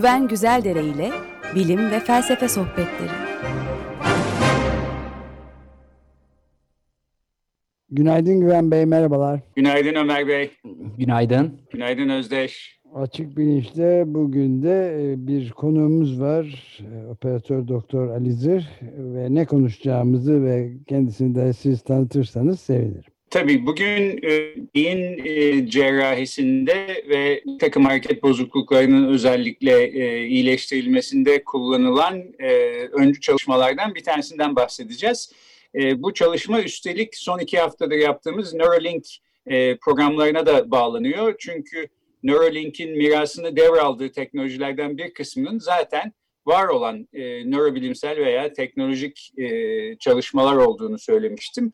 Güven Güzeldere ile bilim ve felsefe sohbetleri. Günaydın Güven Bey, merhabalar. Günaydın Ömer Bey. Günaydın. Günaydın Özdeş. Açık Bilinç'te bugün de e, bir konuğumuz var. E, operatör Doktor Alizir ve ne konuşacağımızı ve kendisini de siz tanıtırsanız sevinirim. Tabii bugün beyin e, cerrahisinde ve takım hareket bozukluklarının özellikle e, iyileştirilmesinde kullanılan e, öncü çalışmalardan bir tanesinden bahsedeceğiz. Bu çalışma üstelik son iki haftada yaptığımız Neuralink programlarına da bağlanıyor. Çünkü Neuralink'in mirasını devraldığı teknolojilerden bir kısmının zaten var olan e, nörobilimsel veya teknolojik e, çalışmalar olduğunu söylemiştim.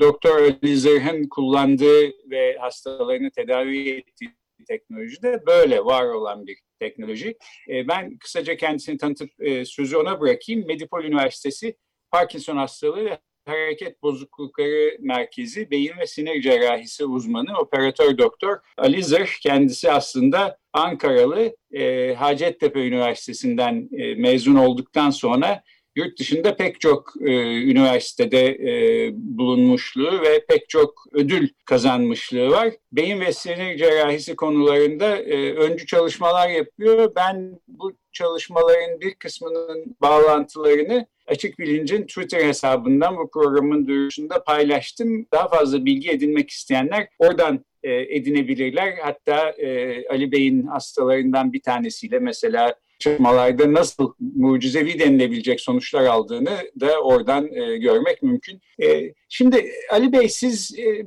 Doktor Elizer'ın kullandığı ve hastalarını tedavi ettiği teknoloji de böyle var olan bir teknoloji. E, ben kısaca kendisini tanıtıp e, sözü ona bırakayım. Medipol Üniversitesi Parkinson hastalığı ve Hareket Bozuklukları Merkezi Beyin ve Sinir Cerrahisi uzmanı operatör doktor Ali kendisi aslında Ankaralı e, Hacettepe Üniversitesi'nden e, mezun olduktan sonra yurt dışında pek çok e, üniversitede e, bulunmuşluğu ve pek çok ödül kazanmışlığı var. Beyin ve sinir cerrahisi konularında e, öncü çalışmalar yapıyor. Ben bu çalışmaların bir kısmının bağlantılarını Açık Bilinc'in Twitter hesabından bu programın duyurusunda paylaştım. Daha fazla bilgi edinmek isteyenler oradan e, edinebilirler. Hatta e, Ali Bey'in hastalarından bir tanesiyle mesela çalışmalarda nasıl mucizevi denilebilecek sonuçlar aldığını da oradan e, görmek mümkün. E, şimdi Ali Bey siz e,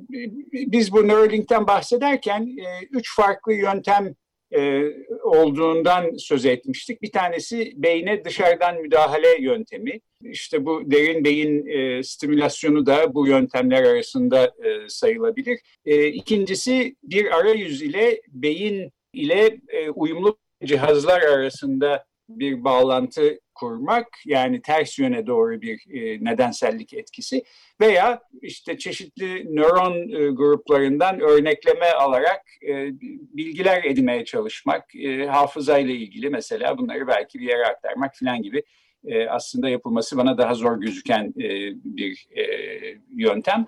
biz bu Neuralink'ten bahsederken e, üç farklı yöntem e, olduğundan söz etmiştik. Bir tanesi beyne dışarıdan müdahale yöntemi. İşte bu derin beyin e, stimülasyonu da bu yöntemler arasında e, sayılabilir. E, ikincisi bir arayüz ile beyin ile e, uyumlu cihazlar arasında bir bağlantı kurmak yani ters yöne doğru bir e, nedensellik etkisi veya işte çeşitli nöron e, gruplarından örnekleme alarak e, bilgiler edinmeye çalışmak, e, hafızayla ilgili mesela bunları belki bir yere aktarmak falan gibi e, aslında yapılması bana daha zor gözüken e, bir e, yöntem.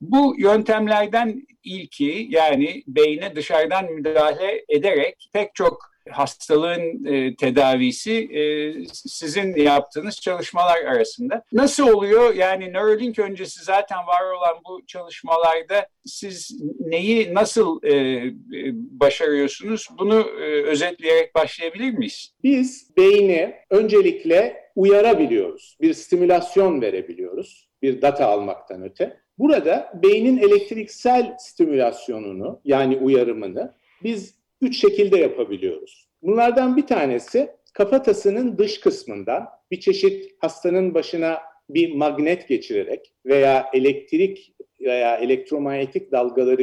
Bu yöntemlerden ilki yani beyne dışarıdan müdahale ederek pek çok hastalığın e, tedavisi e, sizin yaptığınız çalışmalar arasında. Nasıl oluyor? Yani Neuralink öncesi zaten var olan bu çalışmalarda siz neyi nasıl e, e başarıyorsunuz? Bunu e, özetleyerek başlayabilir miyiz? Biz beyni öncelikle uyarabiliyoruz. Bir stimülasyon verebiliyoruz. Bir data almaktan öte. Burada beynin elektriksel stimülasyonunu yani uyarımını biz üç şekilde yapabiliyoruz. Bunlardan bir tanesi kafatasının dış kısmından bir çeşit hastanın başına bir magnet geçirerek veya elektrik veya elektromanyetik dalgaları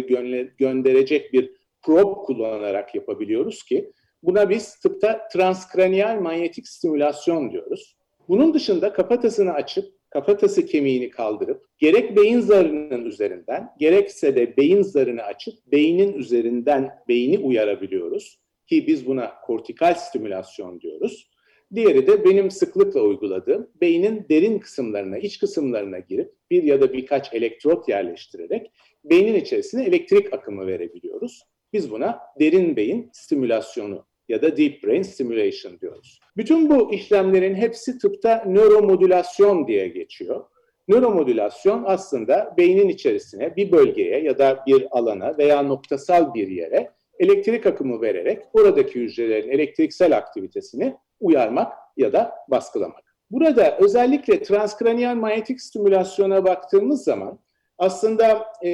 gönderecek bir probe kullanarak yapabiliyoruz ki buna biz tıpta transkraniyal manyetik stimülasyon diyoruz. Bunun dışında kafatasını açıp kafatası kemiğini kaldırıp gerek beyin zarının üzerinden gerekse de beyin zarını açıp beynin üzerinden beyni uyarabiliyoruz ki biz buna kortikal stimülasyon diyoruz. Diğeri de benim sıklıkla uyguladığım beynin derin kısımlarına, iç kısımlarına girip bir ya da birkaç elektrot yerleştirerek beynin içerisine elektrik akımı verebiliyoruz. Biz buna derin beyin stimülasyonu ya da deep brain stimulation diyoruz. Bütün bu işlemlerin hepsi tıpta nöromodülasyon diye geçiyor. Nöromodülasyon aslında beynin içerisine bir bölgeye ya da bir alana veya noktasal bir yere elektrik akımı vererek oradaki hücrelerin elektriksel aktivitesini uyarmak ya da baskılamak. Burada özellikle transkraniyal manyetik stimülasyona baktığımız zaman aslında e,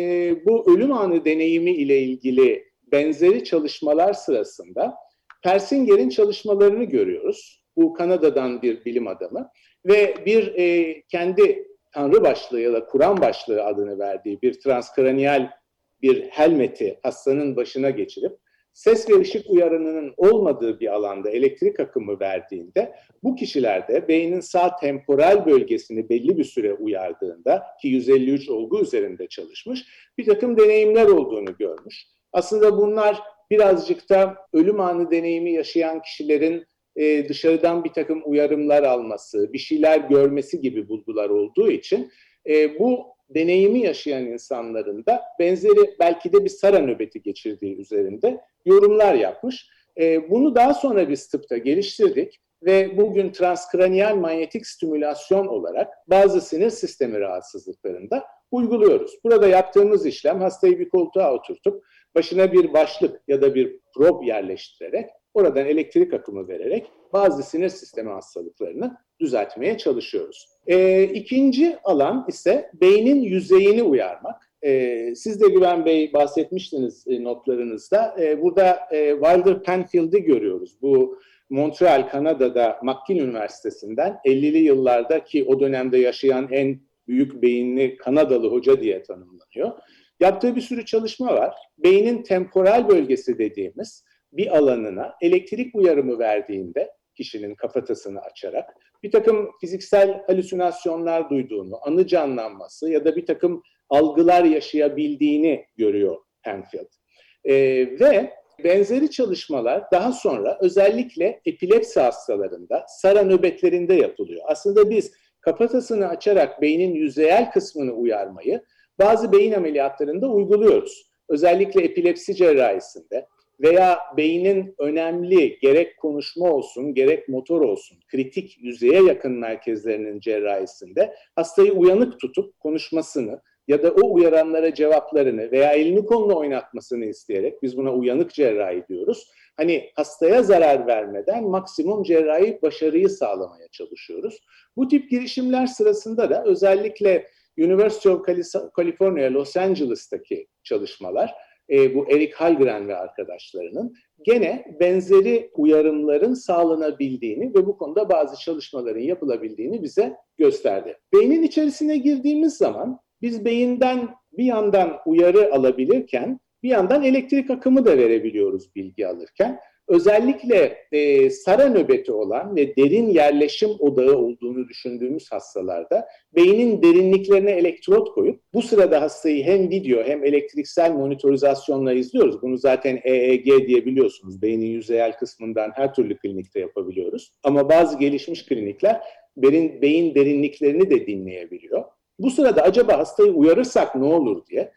bu ölüm anı deneyimi ile ilgili benzeri çalışmalar sırasında Persinger'in çalışmalarını görüyoruz. Bu Kanada'dan bir bilim adamı ve bir e, kendi tanrı başlığı ya da Kur'an başlığı adını verdiği bir transkraniyal bir helmeti hastanın başına geçirip ses ve ışık uyarınının olmadığı bir alanda elektrik akımı verdiğinde bu kişilerde beynin sağ temporal bölgesini belli bir süre uyardığında ki 153 olgu üzerinde çalışmış bir takım deneyimler olduğunu görmüş. Aslında bunlar birazcık da ölüm anı deneyimi yaşayan kişilerin e, dışarıdan bir takım uyarımlar alması, bir şeyler görmesi gibi bulgular olduğu için e, bu deneyimi yaşayan insanların da benzeri belki de bir SARA nöbeti geçirdiği üzerinde yorumlar yapmış. E, bunu daha sonra biz tıpta geliştirdik ve bugün transkraniyal manyetik stimülasyon olarak bazı sinir sistemi rahatsızlıklarında uyguluyoruz. Burada yaptığımız işlem hastayı bir koltuğa oturtup başına bir başlık ya da bir prob yerleştirerek oradan elektrik akımı vererek bazı sinir sistemi hastalıklarını düzeltmeye çalışıyoruz. E, ikinci alan ise beynin yüzeyini uyarmak. E, siz de Güven Bey bahsetmiştiniz e, notlarınızda. E, burada e, Wilder Penfield'i görüyoruz. Bu Montreal, Kanada'da McGill Üniversitesi'nden 50'li yıllarda ki o dönemde yaşayan en büyük beyinli Kanadalı hoca diye tanımlanıyor. Yaptığı bir sürü çalışma var. Beynin temporal bölgesi dediğimiz bir alanına elektrik uyarımı verdiğinde kişinin kafatasını açarak bir takım fiziksel halüsinasyonlar duyduğunu, anı canlanması ya da bir takım algılar yaşayabildiğini görüyor Penfield. ee, ve benzeri çalışmalar daha sonra özellikle epilepsi hastalarında, SARA nöbetlerinde yapılıyor. Aslında biz kafatasını açarak beynin yüzeyel kısmını uyarmayı bazı beyin ameliyatlarında uyguluyoruz. Özellikle epilepsi cerrahisinde veya beynin önemli gerek konuşma olsun gerek motor olsun kritik yüzeye yakın merkezlerinin cerrahisinde hastayı uyanık tutup konuşmasını ya da o uyaranlara cevaplarını veya elini kolunu oynatmasını isteyerek biz buna uyanık cerrahi diyoruz. Hani hastaya zarar vermeden maksimum cerrahi başarıyı sağlamaya çalışıyoruz. Bu tip girişimler sırasında da özellikle University of California Los Angeles'taki çalışmalar e, bu Eric Halgren ve arkadaşlarının gene benzeri uyarımların sağlanabildiğini ve bu konuda bazı çalışmaların yapılabildiğini bize gösterdi. Beynin içerisine girdiğimiz zaman biz beyinden bir yandan uyarı alabilirken bir yandan elektrik akımı da verebiliyoruz bilgi alırken özellikle e, sara nöbeti olan ve derin yerleşim odağı olduğunu düşündüğümüz hastalarda beynin derinliklerine elektrot koyup bu sırada hastayı hem video hem elektriksel monitorizasyonla izliyoruz. Bunu zaten EEG diye biliyorsunuz. Beynin yüzeyel kısmından her türlü klinikte yapabiliyoruz. Ama bazı gelişmiş klinikler beyin, beyin derinliklerini de dinleyebiliyor. Bu sırada acaba hastayı uyarırsak ne olur diye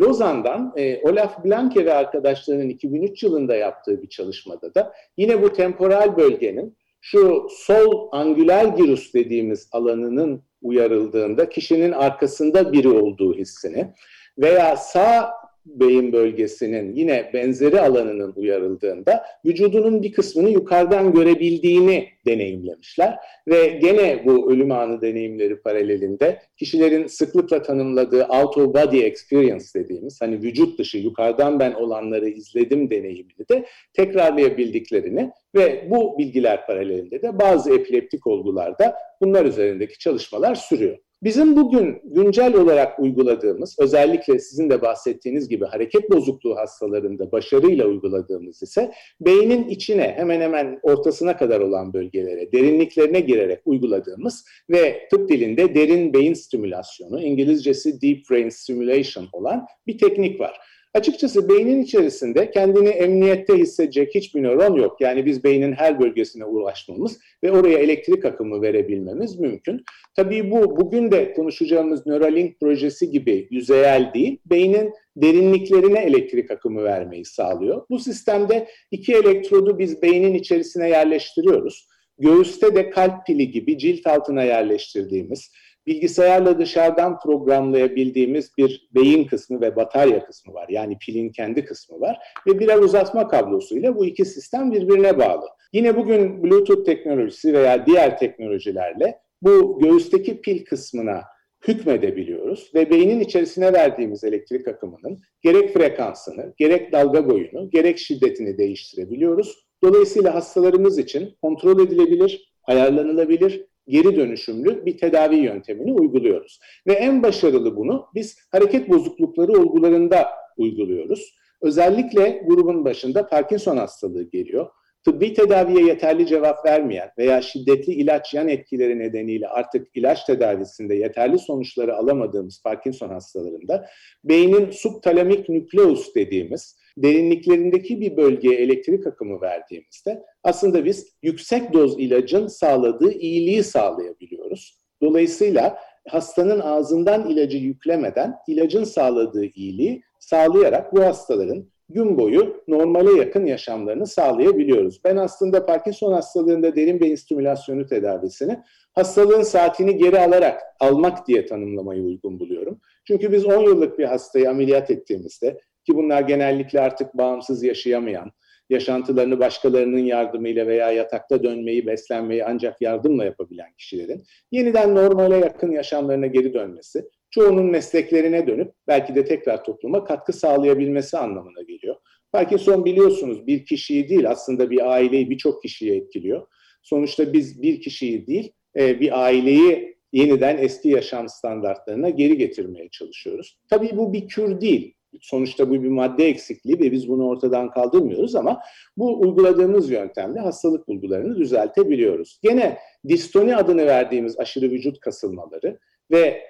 Lozan'dan e, Olaf Blanke ve arkadaşlarının 2003 yılında yaptığı bir çalışmada da yine bu temporal bölgenin şu sol angüler girus dediğimiz alanının uyarıldığında kişinin arkasında biri olduğu hissini veya sağ beyin bölgesinin yine benzeri alanının uyarıldığında vücudunun bir kısmını yukarıdan görebildiğini deneyimlemişler. Ve gene bu ölüm anı deneyimleri paralelinde kişilerin sıklıkla tanımladığı out of body experience dediğimiz hani vücut dışı yukarıdan ben olanları izledim deneyimini de tekrarlayabildiklerini ve bu bilgiler paralelinde de bazı epileptik olgularda bunlar üzerindeki çalışmalar sürüyor. Bizim bugün güncel olarak uyguladığımız, özellikle sizin de bahsettiğiniz gibi hareket bozukluğu hastalarında başarıyla uyguladığımız ise beynin içine hemen hemen ortasına kadar olan bölgelere, derinliklerine girerek uyguladığımız ve tıp dilinde derin beyin stimülasyonu, İngilizcesi deep brain stimulation olan bir teknik var. Açıkçası beynin içerisinde kendini emniyette hissedecek hiçbir nöron yok. Yani biz beynin her bölgesine ulaşmamız ve oraya elektrik akımı verebilmemiz mümkün. Tabii bu bugün de konuşacağımız Neuralink projesi gibi yüzeyel değil, beynin derinliklerine elektrik akımı vermeyi sağlıyor. Bu sistemde iki elektrodu biz beynin içerisine yerleştiriyoruz. Göğüste de kalp pili gibi cilt altına yerleştirdiğimiz bilgisayarla dışarıdan programlayabildiğimiz bir beyin kısmı ve batarya kısmı var. Yani pilin kendi kısmı var. Ve birer uzatma kablosuyla bu iki sistem birbirine bağlı. Yine bugün Bluetooth teknolojisi veya diğer teknolojilerle bu göğüsteki pil kısmına hükmedebiliyoruz ve beynin içerisine verdiğimiz elektrik akımının gerek frekansını, gerek dalga boyunu, gerek şiddetini değiştirebiliyoruz. Dolayısıyla hastalarımız için kontrol edilebilir, ayarlanılabilir geri dönüşümlü bir tedavi yöntemini uyguluyoruz. Ve en başarılı bunu biz hareket bozuklukları olgularında uyguluyoruz. Özellikle grubun başında Parkinson hastalığı geliyor. tıbbi tedaviye yeterli cevap vermeyen veya şiddetli ilaç yan etkileri nedeniyle artık ilaç tedavisinde yeterli sonuçları alamadığımız Parkinson hastalarında beynin subtalamik nükleus dediğimiz derinliklerindeki bir bölgeye elektrik akımı verdiğimizde aslında biz yüksek doz ilacın sağladığı iyiliği sağlayabiliyoruz. Dolayısıyla hastanın ağzından ilacı yüklemeden ilacın sağladığı iyiliği sağlayarak bu hastaların gün boyu normale yakın yaşamlarını sağlayabiliyoruz. Ben aslında Parkinson hastalığında derin beyin stimülasyonu tedavisini hastalığın saatini geri alarak almak diye tanımlamayı uygun buluyorum. Çünkü biz 10 yıllık bir hastayı ameliyat ettiğimizde ki bunlar genellikle artık bağımsız yaşayamayan, yaşantılarını başkalarının yardımıyla veya yatakta dönmeyi, beslenmeyi ancak yardımla yapabilen kişilerin yeniden normale yakın yaşamlarına geri dönmesi, çoğunun mesleklerine dönüp belki de tekrar topluma katkı sağlayabilmesi anlamına geliyor. Parkinson biliyorsunuz bir kişiyi değil aslında bir aileyi birçok kişiyi etkiliyor. Sonuçta biz bir kişiyi değil e, bir aileyi yeniden eski yaşam standartlarına geri getirmeye çalışıyoruz. Tabii bu bir kür değil. Sonuçta bu bir madde eksikliği ve biz bunu ortadan kaldırmıyoruz ama bu uyguladığımız yöntemle hastalık bulgularını düzeltebiliyoruz. Gene distoni adını verdiğimiz aşırı vücut kasılmaları ve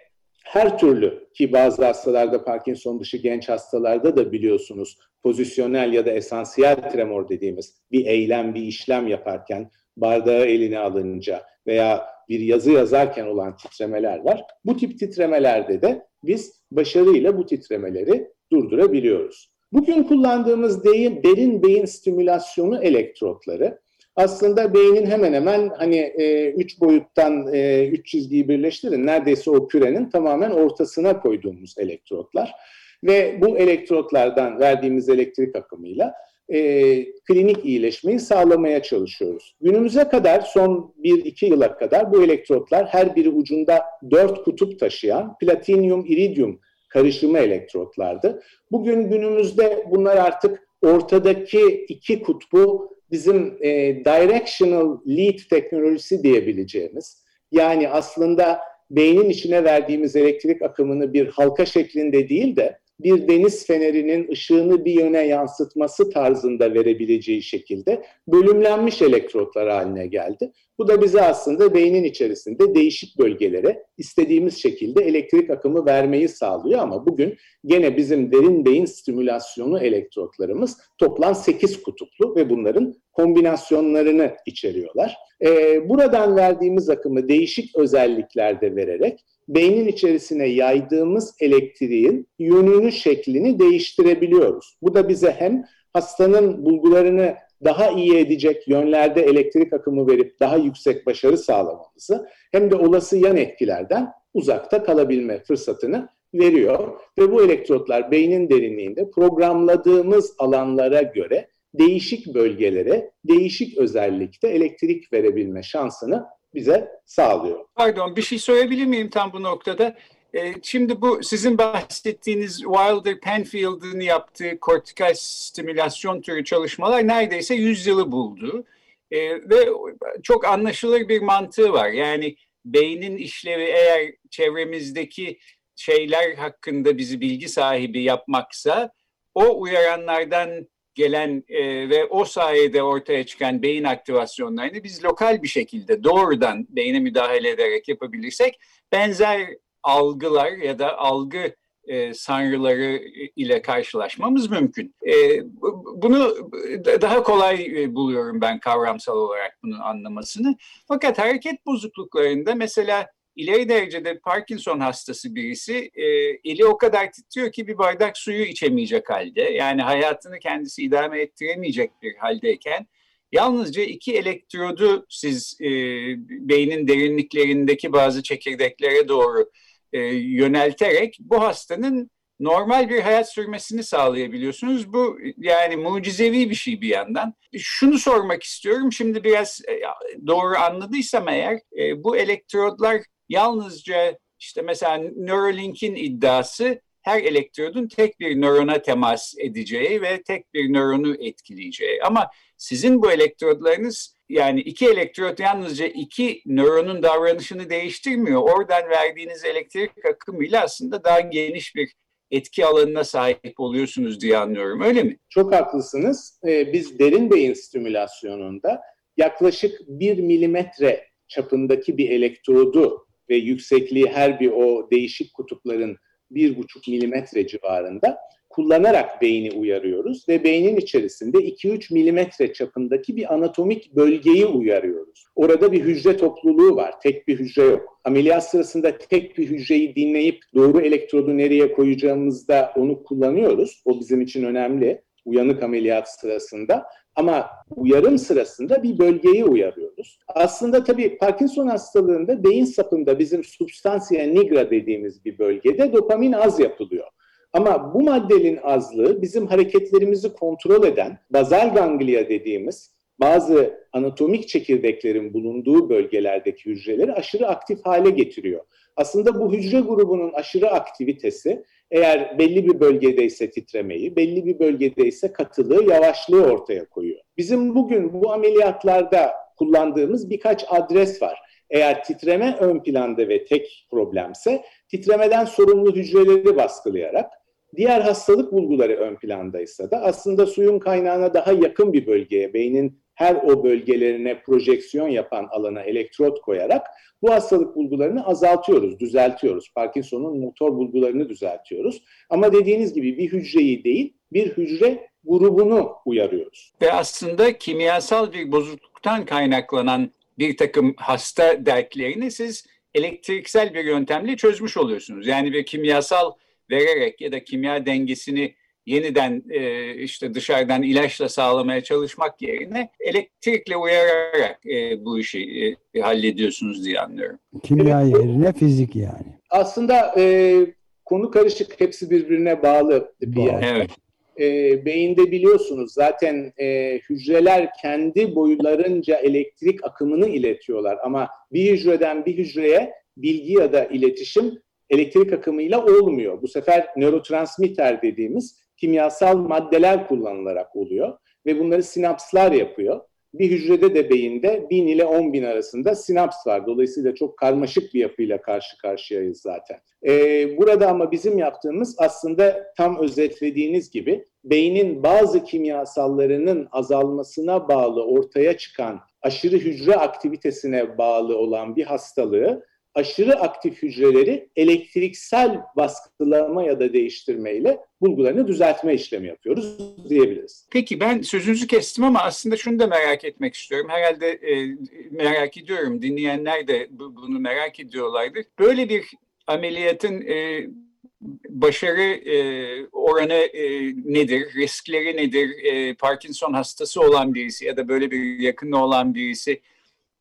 her türlü ki bazı hastalarda Parkinson dışı genç hastalarda da biliyorsunuz pozisyonel ya da esansiyel tremor dediğimiz bir eylem, bir işlem yaparken bardağı eline alınca veya bir yazı yazarken olan titremeler var. Bu tip titremelerde de biz başarıyla bu titremeleri durdurabiliyoruz. Bugün kullandığımız derin, derin beyin stimülasyonu elektrotları aslında beynin hemen hemen hani e, üç boyuttan e, üç çizgiyi birleştirin neredeyse o kürenin tamamen ortasına koyduğumuz elektrotlar ve bu elektrotlardan verdiğimiz elektrik akımıyla e, klinik iyileşmeyi sağlamaya çalışıyoruz. Günümüze kadar son 1-2 yıla kadar bu elektrotlar her biri ucunda 4 kutup taşıyan platinyum iridium karışımı elektrotlardı. Bugün günümüzde bunlar artık ortadaki iki kutbu bizim e, directional lead teknolojisi diyebileceğimiz yani aslında beynin içine verdiğimiz elektrik akımını bir halka şeklinde değil de bir deniz fenerinin ışığını bir yöne yansıtması tarzında verebileceği şekilde bölümlenmiş elektrotlar haline geldi. Bu da bize aslında beynin içerisinde değişik bölgelere istediğimiz şekilde elektrik akımı vermeyi sağlıyor ama bugün gene bizim derin beyin stimülasyonu elektrotlarımız toplam 8 kutuplu ve bunların kombinasyonlarını içeriyorlar. Ee, buradan verdiğimiz akımı değişik özelliklerde vererek beynin içerisine yaydığımız elektriğin yönünü, şeklini değiştirebiliyoruz. Bu da bize hem hastanın bulgularını daha iyi edecek yönlerde elektrik akımı verip daha yüksek başarı sağlamamızı hem de olası yan etkilerden uzakta kalabilme fırsatını veriyor. Ve bu elektrotlar beynin derinliğinde programladığımız alanlara göre değişik bölgelere, değişik özellikte elektrik verebilme şansını bize sağlıyor. Pardon bir şey sorabilir miyim tam bu noktada? Ee, şimdi bu sizin bahsettiğiniz Wilder Penfield'ın yaptığı kortikal stimülasyon türü çalışmalar neredeyse 100 yılı buldu. Ee, ve çok anlaşılır bir mantığı var. Yani beynin işlevi eğer çevremizdeki şeyler hakkında bizi bilgi sahibi yapmaksa o uyaranlardan gelen e, ve o sayede ortaya çıkan beyin aktivasyonlarını biz lokal bir şekilde doğrudan beyne müdahale ederek yapabilirsek benzer algılar ya da algı e, sanrıları ile karşılaşmamız mümkün. E, bunu daha kolay e, buluyorum ben kavramsal olarak bunu anlamasını. Fakat hareket bozukluklarında mesela ileri derecede Parkinson hastası birisi e, eli o kadar titriyor ki bir bardak suyu içemeyecek halde. Yani hayatını kendisi idame ettiremeyecek bir haldeyken yalnızca iki elektrodu siz e, beynin derinliklerindeki bazı çekirdeklere doğru e, yönelterek bu hastanın normal bir hayat sürmesini sağlayabiliyorsunuz. Bu yani mucizevi bir şey bir yandan. Şunu sormak istiyorum. Şimdi biraz e, doğru anladıysam eğer e, bu elektrodlar yalnızca işte mesela Neuralink'in iddiası her elektrodun tek bir nörona temas edeceği ve tek bir nöronu etkileyeceği. Ama sizin bu elektrodlarınız yani iki elektrot yalnızca iki nöronun davranışını değiştirmiyor. Oradan verdiğiniz elektrik akımıyla aslında daha geniş bir etki alanına sahip oluyorsunuz diye anlıyorum. Öyle mi? Çok haklısınız. Ee, biz derin beyin stimülasyonunda yaklaşık 1 milimetre çapındaki bir elektrodu ve yüksekliği her bir o değişik kutupların 1,5 milimetre civarında kullanarak beyni uyarıyoruz ve beynin içerisinde 2-3 milimetre çapındaki bir anatomik bölgeyi uyarıyoruz. Orada bir hücre topluluğu var, tek bir hücre yok. Ameliyat sırasında tek bir hücreyi dinleyip doğru elektrodu nereye koyacağımızda onu kullanıyoruz. O bizim için önemli uyanık ameliyat sırasında. Ama uyarım sırasında bir bölgeyi uyarıyoruz. Aslında tabii Parkinson hastalığında beyin sapında bizim substantia nigra dediğimiz bir bölgede dopamin az yapılıyor. Ama bu maddenin azlığı bizim hareketlerimizi kontrol eden bazal ganglia dediğimiz bazı anatomik çekirdeklerin bulunduğu bölgelerdeki hücreleri aşırı aktif hale getiriyor. Aslında bu hücre grubunun aşırı aktivitesi eğer belli bir bölgedeyse titremeyi, belli bir bölgedeyse katılığı, yavaşlığı ortaya koyuyor. Bizim bugün bu ameliyatlarda kullandığımız birkaç adres var. Eğer titreme ön planda ve tek problemse titremeden sorumlu hücreleri baskılayarak diğer hastalık bulguları ön plandaysa da aslında suyun kaynağına daha yakın bir bölgeye, beynin her o bölgelerine projeksiyon yapan alana elektrot koyarak bu hastalık bulgularını azaltıyoruz, düzeltiyoruz. Parkinson'un motor bulgularını düzeltiyoruz. Ama dediğiniz gibi bir hücreyi değil, bir hücre grubunu uyarıyoruz. Ve aslında kimyasal bir bozukluktan kaynaklanan bir takım hasta dertlerini siz elektriksel bir yöntemle çözmüş oluyorsunuz. Yani bir kimyasal vererek ya da kimya dengesini yeniden e, işte dışarıdan ilaçla sağlamaya çalışmak yerine elektrikle uyararak e, bu işi e, hallediyorsunuz diye anlıyorum. Kimya yerine fizik yani. Aslında e, konu karışık, hepsi birbirine bağlı bir yer. Evet. E, beyinde biliyorsunuz zaten e, hücreler kendi boylarınca elektrik akımını iletiyorlar ama bir hücreden bir hücreye bilgi ya da iletişim elektrik akımıyla olmuyor. Bu sefer nörotransmitter dediğimiz kimyasal maddeler kullanılarak oluyor ve bunları sinapslar yapıyor. Bir hücrede de beyinde 1000 ile 10 bin arasında sinaps var. Dolayısıyla çok karmaşık bir yapıyla karşı karşıyayız zaten. Ee, burada ama bizim yaptığımız aslında tam özetlediğiniz gibi beynin bazı kimyasallarının azalmasına bağlı ortaya çıkan aşırı hücre aktivitesine bağlı olan bir hastalığı aşırı aktif hücreleri elektriksel baskılama ya da değiştirmeyle bulgularını düzeltme işlemi yapıyoruz diyebiliriz. Peki ben sözünüzü kestim ama aslında şunu da merak etmek istiyorum. Herhalde e, merak ediyorum. Dinleyenler de bunu merak ediyorlardır. Böyle bir ameliyatın e, başarı e, oranı e, nedir? Riskleri nedir? E, Parkinson hastası olan birisi ya da böyle bir yakını olan birisi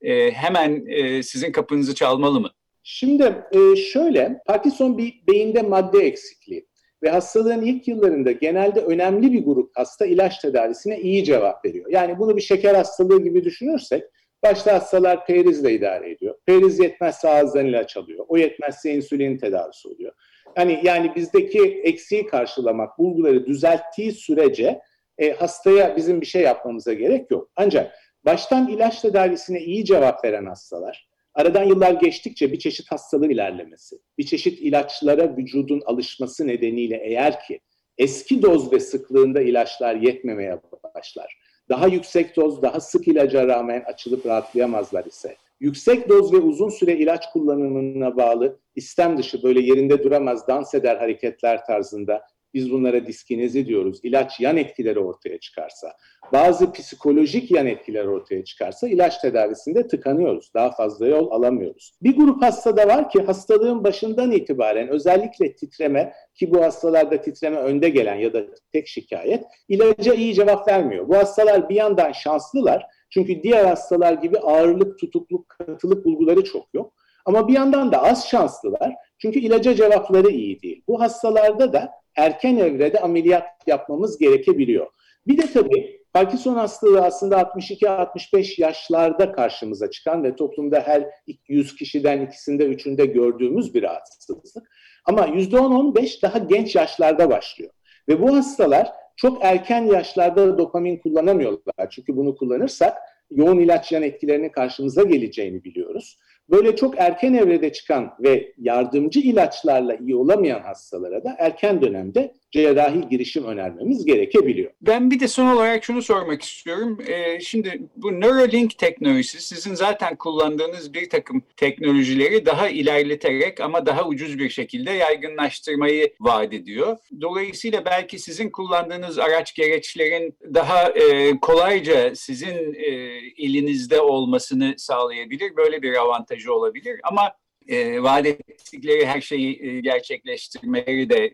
e, hemen e, sizin kapınızı çalmalı mı? Şimdi e, şöyle, Parkinson bir beyinde madde eksikliği ve hastalığın ilk yıllarında genelde önemli bir grup hasta ilaç tedavisine iyi cevap veriyor. Yani bunu bir şeker hastalığı gibi düşünürsek, başta hastalar perizle idare ediyor. Periz yetmezse ağızdan ilaç alıyor. O yetmezse insülin tedavisi oluyor. Yani yani bizdeki eksiği karşılamak, bulguları düzelttiği sürece e, hastaya bizim bir şey yapmamıza gerek yok. Ancak baştan ilaç tedavisine iyi cevap veren hastalar, Aradan yıllar geçtikçe bir çeşit hastalığın ilerlemesi, bir çeşit ilaçlara vücudun alışması nedeniyle eğer ki eski doz ve sıklığında ilaçlar yetmemeye başlar, daha yüksek doz, daha sık ilaca rağmen açılıp rahatlayamazlar ise, yüksek doz ve uzun süre ilaç kullanımına bağlı istem dışı böyle yerinde duramaz dans eder hareketler tarzında biz bunlara diskinezi diyoruz. İlaç yan etkileri ortaya çıkarsa, bazı psikolojik yan etkiler ortaya çıkarsa ilaç tedavisinde tıkanıyoruz. Daha fazla yol alamıyoruz. Bir grup hastada var ki hastalığın başından itibaren özellikle titreme ki bu hastalarda titreme önde gelen ya da tek şikayet ilaca iyi cevap vermiyor. Bu hastalar bir yandan şanslılar çünkü diğer hastalar gibi ağırlık, tutukluk, katılık bulguları çok yok. Ama bir yandan da az şanslılar çünkü ilaca cevapları iyi değil. Bu hastalarda da erken evrede ameliyat yapmamız gerekebiliyor. Bir de tabii Parkinson hastalığı aslında 62-65 yaşlarda karşımıza çıkan ve toplumda her 100 kişiden ikisinde üçünde gördüğümüz bir rahatsızlık. Ama %10-15 daha genç yaşlarda başlıyor. Ve bu hastalar çok erken yaşlarda dopamin kullanamıyorlar. Çünkü bunu kullanırsak yoğun ilaç yan etkilerinin karşımıza geleceğini biliyoruz. Böyle çok erken evrede çıkan ve yardımcı ilaçlarla iyi olamayan hastalara da erken dönemde cerrahi girişim önermemiz gerekebiliyor. Ben bir de son olarak şunu sormak istiyorum. Ee, şimdi bu Neuralink teknolojisi sizin zaten kullandığınız bir takım teknolojileri daha ilerleterek ama daha ucuz bir şekilde yaygınlaştırmayı vaat ediyor. Dolayısıyla belki sizin kullandığınız araç gereçlerin daha e, kolayca sizin e, elinizde olmasını sağlayabilir. Böyle bir avantajı olabilir ama e, vaat ettikleri her şeyi e, gerçekleştirmeleri de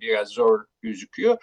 biraz zor gözüküyor.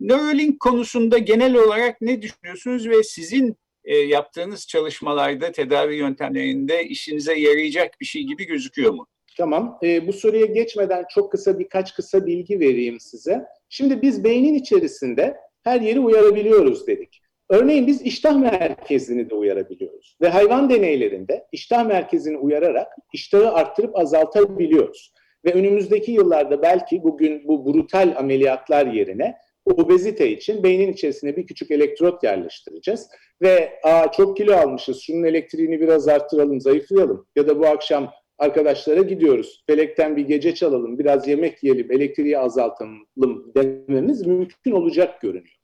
Neuralink konusunda genel olarak ne düşünüyorsunuz ve sizin e, yaptığınız çalışmalarda tedavi yöntemlerinde işinize yarayacak bir şey gibi gözüküyor mu? Tamam. E, bu soruya geçmeden çok kısa birkaç kısa bilgi vereyim size. Şimdi biz beynin içerisinde her yeri uyarabiliyoruz dedik. Örneğin biz iştah merkezini de uyarabiliyoruz. Ve hayvan deneylerinde iştah merkezini uyararak iştahı arttırıp azaltabiliyoruz. Ve önümüzdeki yıllarda belki bugün bu brutal ameliyatlar yerine obezite için beynin içerisine bir küçük elektrot yerleştireceğiz. Ve Aa, çok kilo almışız, şunun elektriğini biraz arttıralım, zayıflayalım. Ya da bu akşam arkadaşlara gidiyoruz, felekten bir gece çalalım, biraz yemek yiyelim, elektriği azaltalım dememiz mümkün olacak görünüyor.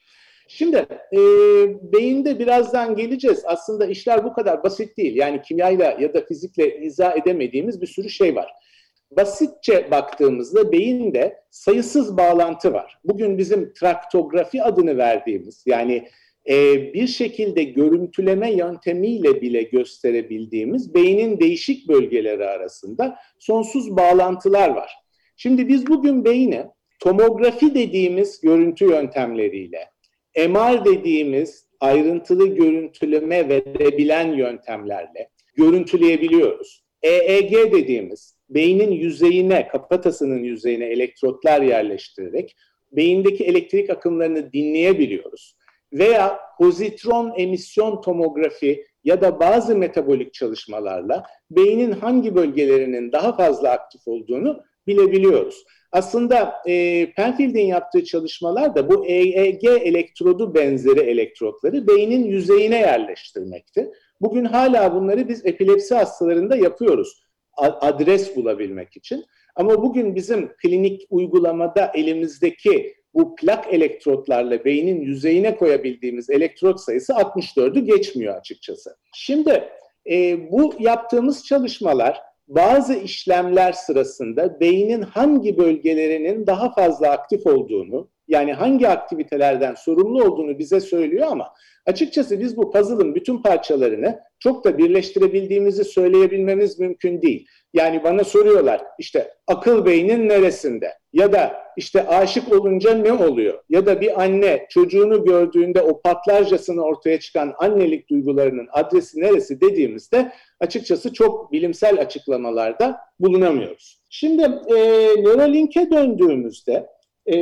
Şimdi e, beyinde birazdan geleceğiz. Aslında işler bu kadar basit değil. Yani kimyayla ya da fizikle izah edemediğimiz bir sürü şey var. Basitçe baktığımızda beyinde sayısız bağlantı var. Bugün bizim traktografi adını verdiğimiz yani e, bir şekilde görüntüleme yöntemiyle bile gösterebildiğimiz beynin değişik bölgeleri arasında sonsuz bağlantılar var. Şimdi biz bugün beyni tomografi dediğimiz görüntü yöntemleriyle MR dediğimiz ayrıntılı görüntüleme verebilen yöntemlerle görüntüleyebiliyoruz. EEG dediğimiz beynin yüzeyine, kafatasının yüzeyine elektrotlar yerleştirerek beyindeki elektrik akımlarını dinleyebiliyoruz. Veya pozitron emisyon tomografi ya da bazı metabolik çalışmalarla beynin hangi bölgelerinin daha fazla aktif olduğunu bilebiliyoruz. Aslında e, Penfield'in yaptığı çalışmalar da bu EEG elektrodu benzeri elektrotları beynin yüzeyine yerleştirmekti. Bugün hala bunları biz epilepsi hastalarında yapıyoruz adres bulabilmek için. Ama bugün bizim klinik uygulamada elimizdeki bu plak elektrotlarla beynin yüzeyine koyabildiğimiz elektrot sayısı 64'ü geçmiyor açıkçası. Şimdi e, bu yaptığımız çalışmalar bazı işlemler sırasında beynin hangi bölgelerinin daha fazla aktif olduğunu, yani hangi aktivitelerden sorumlu olduğunu bize söylüyor ama açıkçası biz bu puzzle'ın bütün parçalarını çok da birleştirebildiğimizi söyleyebilmemiz mümkün değil. Yani bana soruyorlar işte akıl beynin neresinde ya da işte aşık olunca ne oluyor ya da bir anne çocuğunu gördüğünde o patlarcasını ortaya çıkan annelik duygularının adresi neresi dediğimizde açıkçası çok bilimsel açıklamalarda bulunamıyoruz. Şimdi e, Neuralink'e döndüğümüzde e,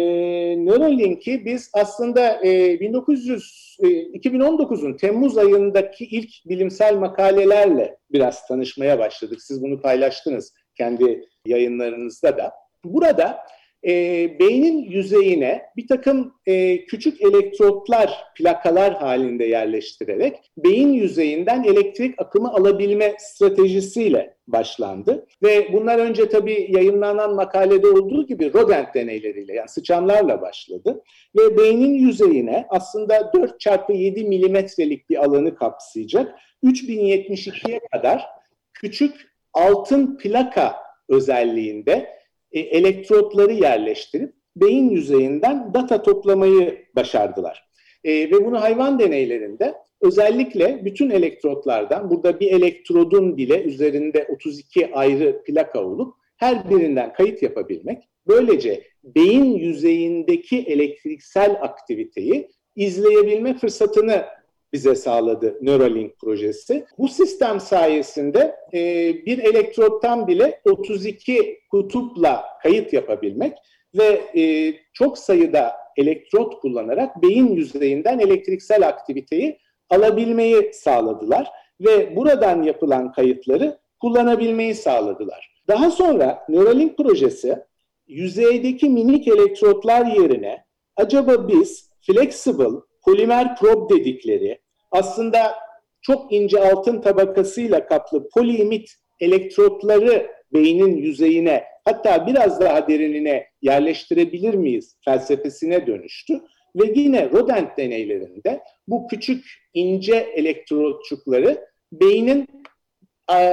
Neuralink'i biz aslında e, 1900 e, 2019'un Temmuz ayındaki ilk bilimsel makalelerle biraz tanışmaya başladık. Siz bunu paylaştınız kendi yayınlarınızda da. Burada e, beynin yüzeyine bir takım e, küçük elektrotlar, plakalar halinde yerleştirerek beyin yüzeyinden elektrik akımı alabilme stratejisiyle başlandı. Ve bunlar önce tabii yayınlanan makalede olduğu gibi rodent deneyleriyle yani sıçanlarla başladı. Ve beynin yüzeyine aslında 4 çarpı 7 milimetrelik bir alanı kapsayacak 3072'ye kadar küçük altın plaka özelliğinde e, elektrotları yerleştirip beyin yüzeyinden data toplamayı başardılar. E, ve bunu hayvan deneylerinde özellikle bütün elektrotlardan, burada bir elektrodun bile üzerinde 32 ayrı plaka olup her birinden kayıt yapabilmek, böylece beyin yüzeyindeki elektriksel aktiviteyi izleyebilme fırsatını bize sağladı Neuralink projesi. Bu sistem sayesinde e, bir elektrottan bile 32 kutupla kayıt yapabilmek ve e, çok sayıda elektrot kullanarak beyin yüzeyinden elektriksel aktiviteyi alabilmeyi sağladılar ve buradan yapılan kayıtları kullanabilmeyi sağladılar. Daha sonra Neuralink projesi yüzeydeki minik elektrotlar yerine acaba biz flexible polimer probe dedikleri aslında çok ince altın tabakasıyla kaplı poliimit elektrotları beynin yüzeyine hatta biraz daha derinine yerleştirebilir miyiz felsefesine dönüştü. Ve yine rodent deneylerinde bu küçük ince elektrotçukları beynin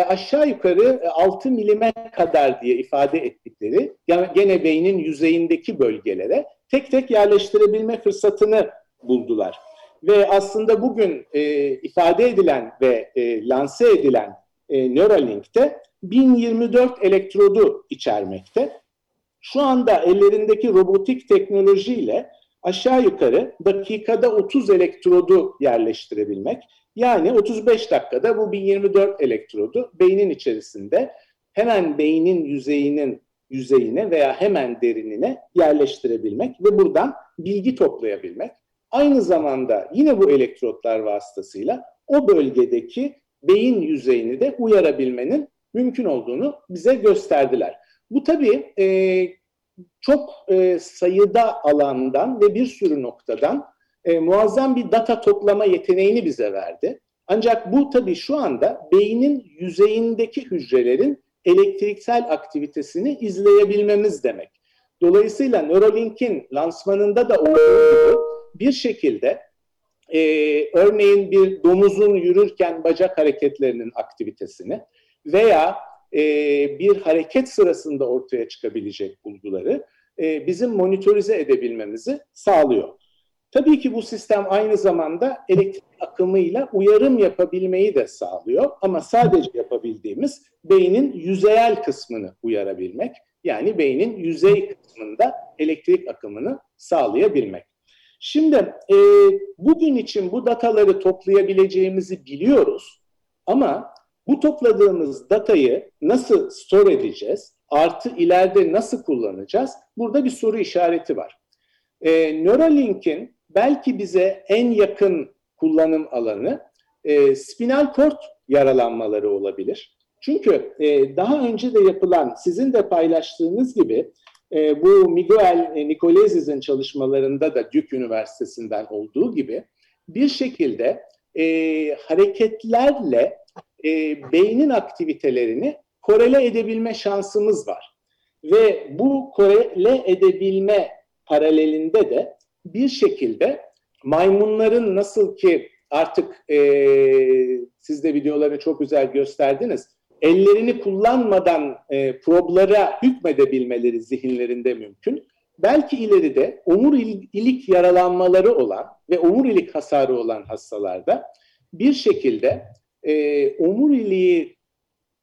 aşağı yukarı 6 milime kadar diye ifade ettikleri yani gene beynin yüzeyindeki bölgelere tek tek yerleştirebilme fırsatını buldular. Ve aslında bugün e, ifade edilen ve e, lanse edilen e, Neuralink'te 1024 elektrodu içermekte. Şu anda ellerindeki robotik teknolojiyle aşağı yukarı dakikada 30 elektrodu yerleştirebilmek. Yani 35 dakikada bu 1024 elektrodu beynin içerisinde hemen beynin yüzeyinin yüzeyine veya hemen derinine yerleştirebilmek ve buradan bilgi toplayabilmek. Aynı zamanda yine bu elektrotlar vasıtasıyla o bölgedeki beyin yüzeyini de uyarabilmenin mümkün olduğunu bize gösterdiler. Bu tabii e, çok e, sayıda alandan ve bir sürü noktadan e, muazzam bir data toplama yeteneğini bize verdi. Ancak bu tabii şu anda beynin yüzeyindeki hücrelerin elektriksel aktivitesini izleyebilmemiz demek. Dolayısıyla Neuralink'in lansmanında da olduğu gibi bir şekilde e, örneğin bir domuzun yürürken bacak hareketlerinin aktivitesini veya e, bir hareket sırasında ortaya çıkabilecek bulguları e, bizim monitörize edebilmemizi sağlıyor. Tabii ki bu sistem aynı zamanda elektrik akımıyla uyarım yapabilmeyi de sağlıyor ama sadece yapabildiğimiz beynin yüzeyel kısmını uyarabilmek. Yani beynin yüzey kısmında elektrik akımını sağlayabilmek. Şimdi e, bugün için bu dataları toplayabileceğimizi biliyoruz ama bu topladığımız datayı nasıl store edeceğiz? Artı ileride nasıl kullanacağız? Burada bir soru işareti var. E, Neuralink'in belki bize en yakın kullanım alanı e, spinal kort yaralanmaları olabilir. Çünkü e, daha önce de yapılan, sizin de paylaştığınız gibi e, bu Miguel Nicolezis'in çalışmalarında da Duke Üniversitesi'nden olduğu gibi bir şekilde e, hareketlerle e, beynin aktivitelerini korele edebilme şansımız var. Ve bu korele edebilme paralelinde de bir şekilde maymunların nasıl ki artık e, siz de videoları çok güzel gösterdiniz. Ellerini kullanmadan e, problara hükmedebilmeleri zihinlerinde mümkün. Belki ileride omurilik yaralanmaları olan ve omurilik hasarı olan hastalarda bir şekilde e, omuriliği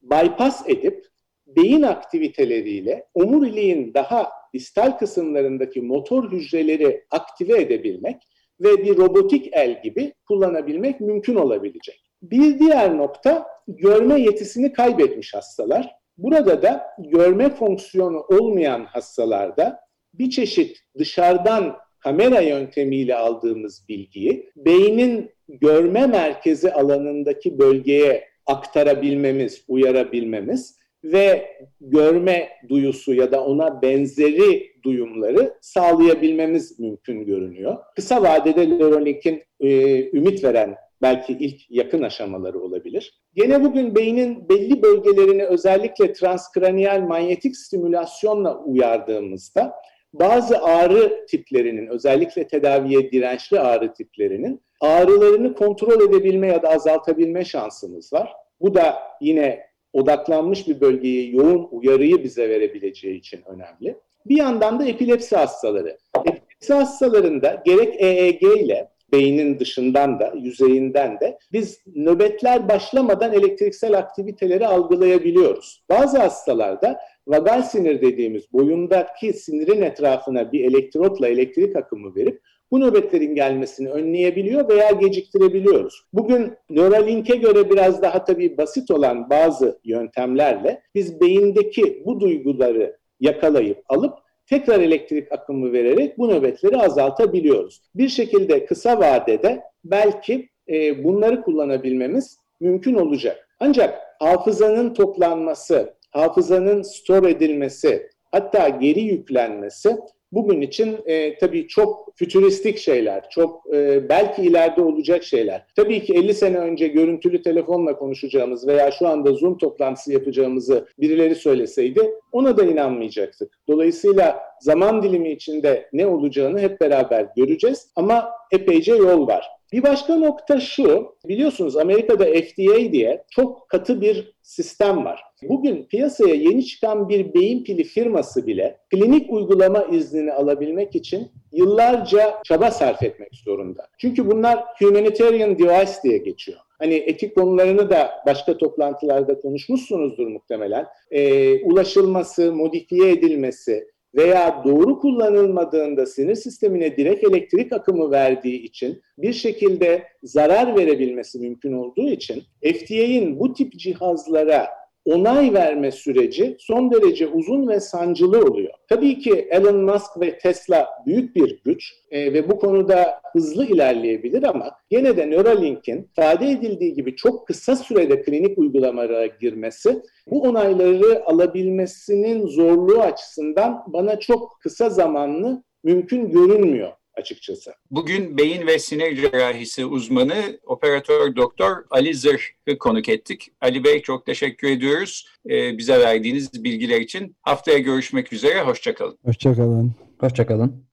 bypass edip beyin aktiviteleriyle omuriliğin daha distal kısımlarındaki motor hücreleri aktive edebilmek ve bir robotik el gibi kullanabilmek mümkün olabilecek. Bir diğer nokta görme yetisini kaybetmiş hastalar. Burada da görme fonksiyonu olmayan hastalarda bir çeşit dışarıdan kamera yöntemiyle aldığımız bilgiyi beynin görme merkezi alanındaki bölgeye aktarabilmemiz, uyarabilmemiz ve görme duyusu ya da ona benzeri duyumları sağlayabilmemiz mümkün görünüyor. Kısa vadede Neuralink'in e, ümit veren belki ilk yakın aşamaları olabilir. Gene bugün beynin belli bölgelerini özellikle transkraniyal manyetik stimülasyonla uyardığımızda bazı ağrı tiplerinin özellikle tedaviye dirençli ağrı tiplerinin ağrılarını kontrol edebilme ya da azaltabilme şansımız var. Bu da yine odaklanmış bir bölgeyi yoğun uyarıyı bize verebileceği için önemli. Bir yandan da epilepsi hastaları. Epilepsi hastalarında gerek EEG ile beynin dışından da, yüzeyinden de biz nöbetler başlamadan elektriksel aktiviteleri algılayabiliyoruz. Bazı hastalarda vagal sinir dediğimiz boyundaki sinirin etrafına bir elektrotla elektrik akımı verip bu nöbetlerin gelmesini önleyebiliyor veya geciktirebiliyoruz. Bugün Neuralink'e göre biraz daha tabii basit olan bazı yöntemlerle biz beyindeki bu duyguları yakalayıp alıp tekrar elektrik akımı vererek bu nöbetleri azaltabiliyoruz. Bir şekilde kısa vadede belki e, bunları kullanabilmemiz mümkün olacak. Ancak hafızanın toplanması, hafızanın store edilmesi, hatta geri yüklenmesi bugün için e, tabii çok fütüristik şeyler, çok e, belki ileride olacak şeyler. Tabii ki 50 sene önce görüntülü telefonla konuşacağımız veya şu anda Zoom toplantısı yapacağımızı birileri söyleseydi ona da inanmayacaktık. Dolayısıyla zaman dilimi içinde ne olacağını hep beraber göreceğiz ama epeyce yol var. Bir başka nokta şu, biliyorsunuz Amerika'da FDA diye çok katı bir sistem var. Bugün piyasaya yeni çıkan bir beyin pili firması bile klinik uygulama iznini alabilmek için yıllarca çaba sarf etmek zorunda. Çünkü bunlar humanitarian device diye geçiyor. Hani etik konularını da başka toplantılarda konuşmuşsunuzdur muhtemelen. Ee, ulaşılması, modifiye edilmesi, veya doğru kullanılmadığında sinir sistemine direkt elektrik akımı verdiği için bir şekilde zarar verebilmesi mümkün olduğu için FDA'in bu tip cihazlara onay verme süreci son derece uzun ve sancılı oluyor. Tabii ki Elon Musk ve Tesla büyük bir güç e, ve bu konuda hızlı ilerleyebilir ama gene de Neuralink'in ifade edildiği gibi çok kısa sürede klinik uygulamalara girmesi bu onayları alabilmesinin zorluğu açısından bana çok kısa zamanlı mümkün görünmüyor açıkçası. Bugün beyin ve sinir cerrahisi uzmanı operatör doktor Ali Zırh'ı konuk ettik. Ali Bey çok teşekkür ediyoruz ee, bize verdiğiniz bilgiler için. Haftaya görüşmek üzere, hoşçakalın. Hoşçakalın. Hoşçakalın.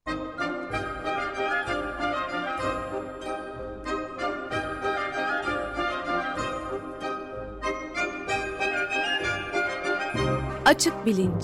Açık Bilinç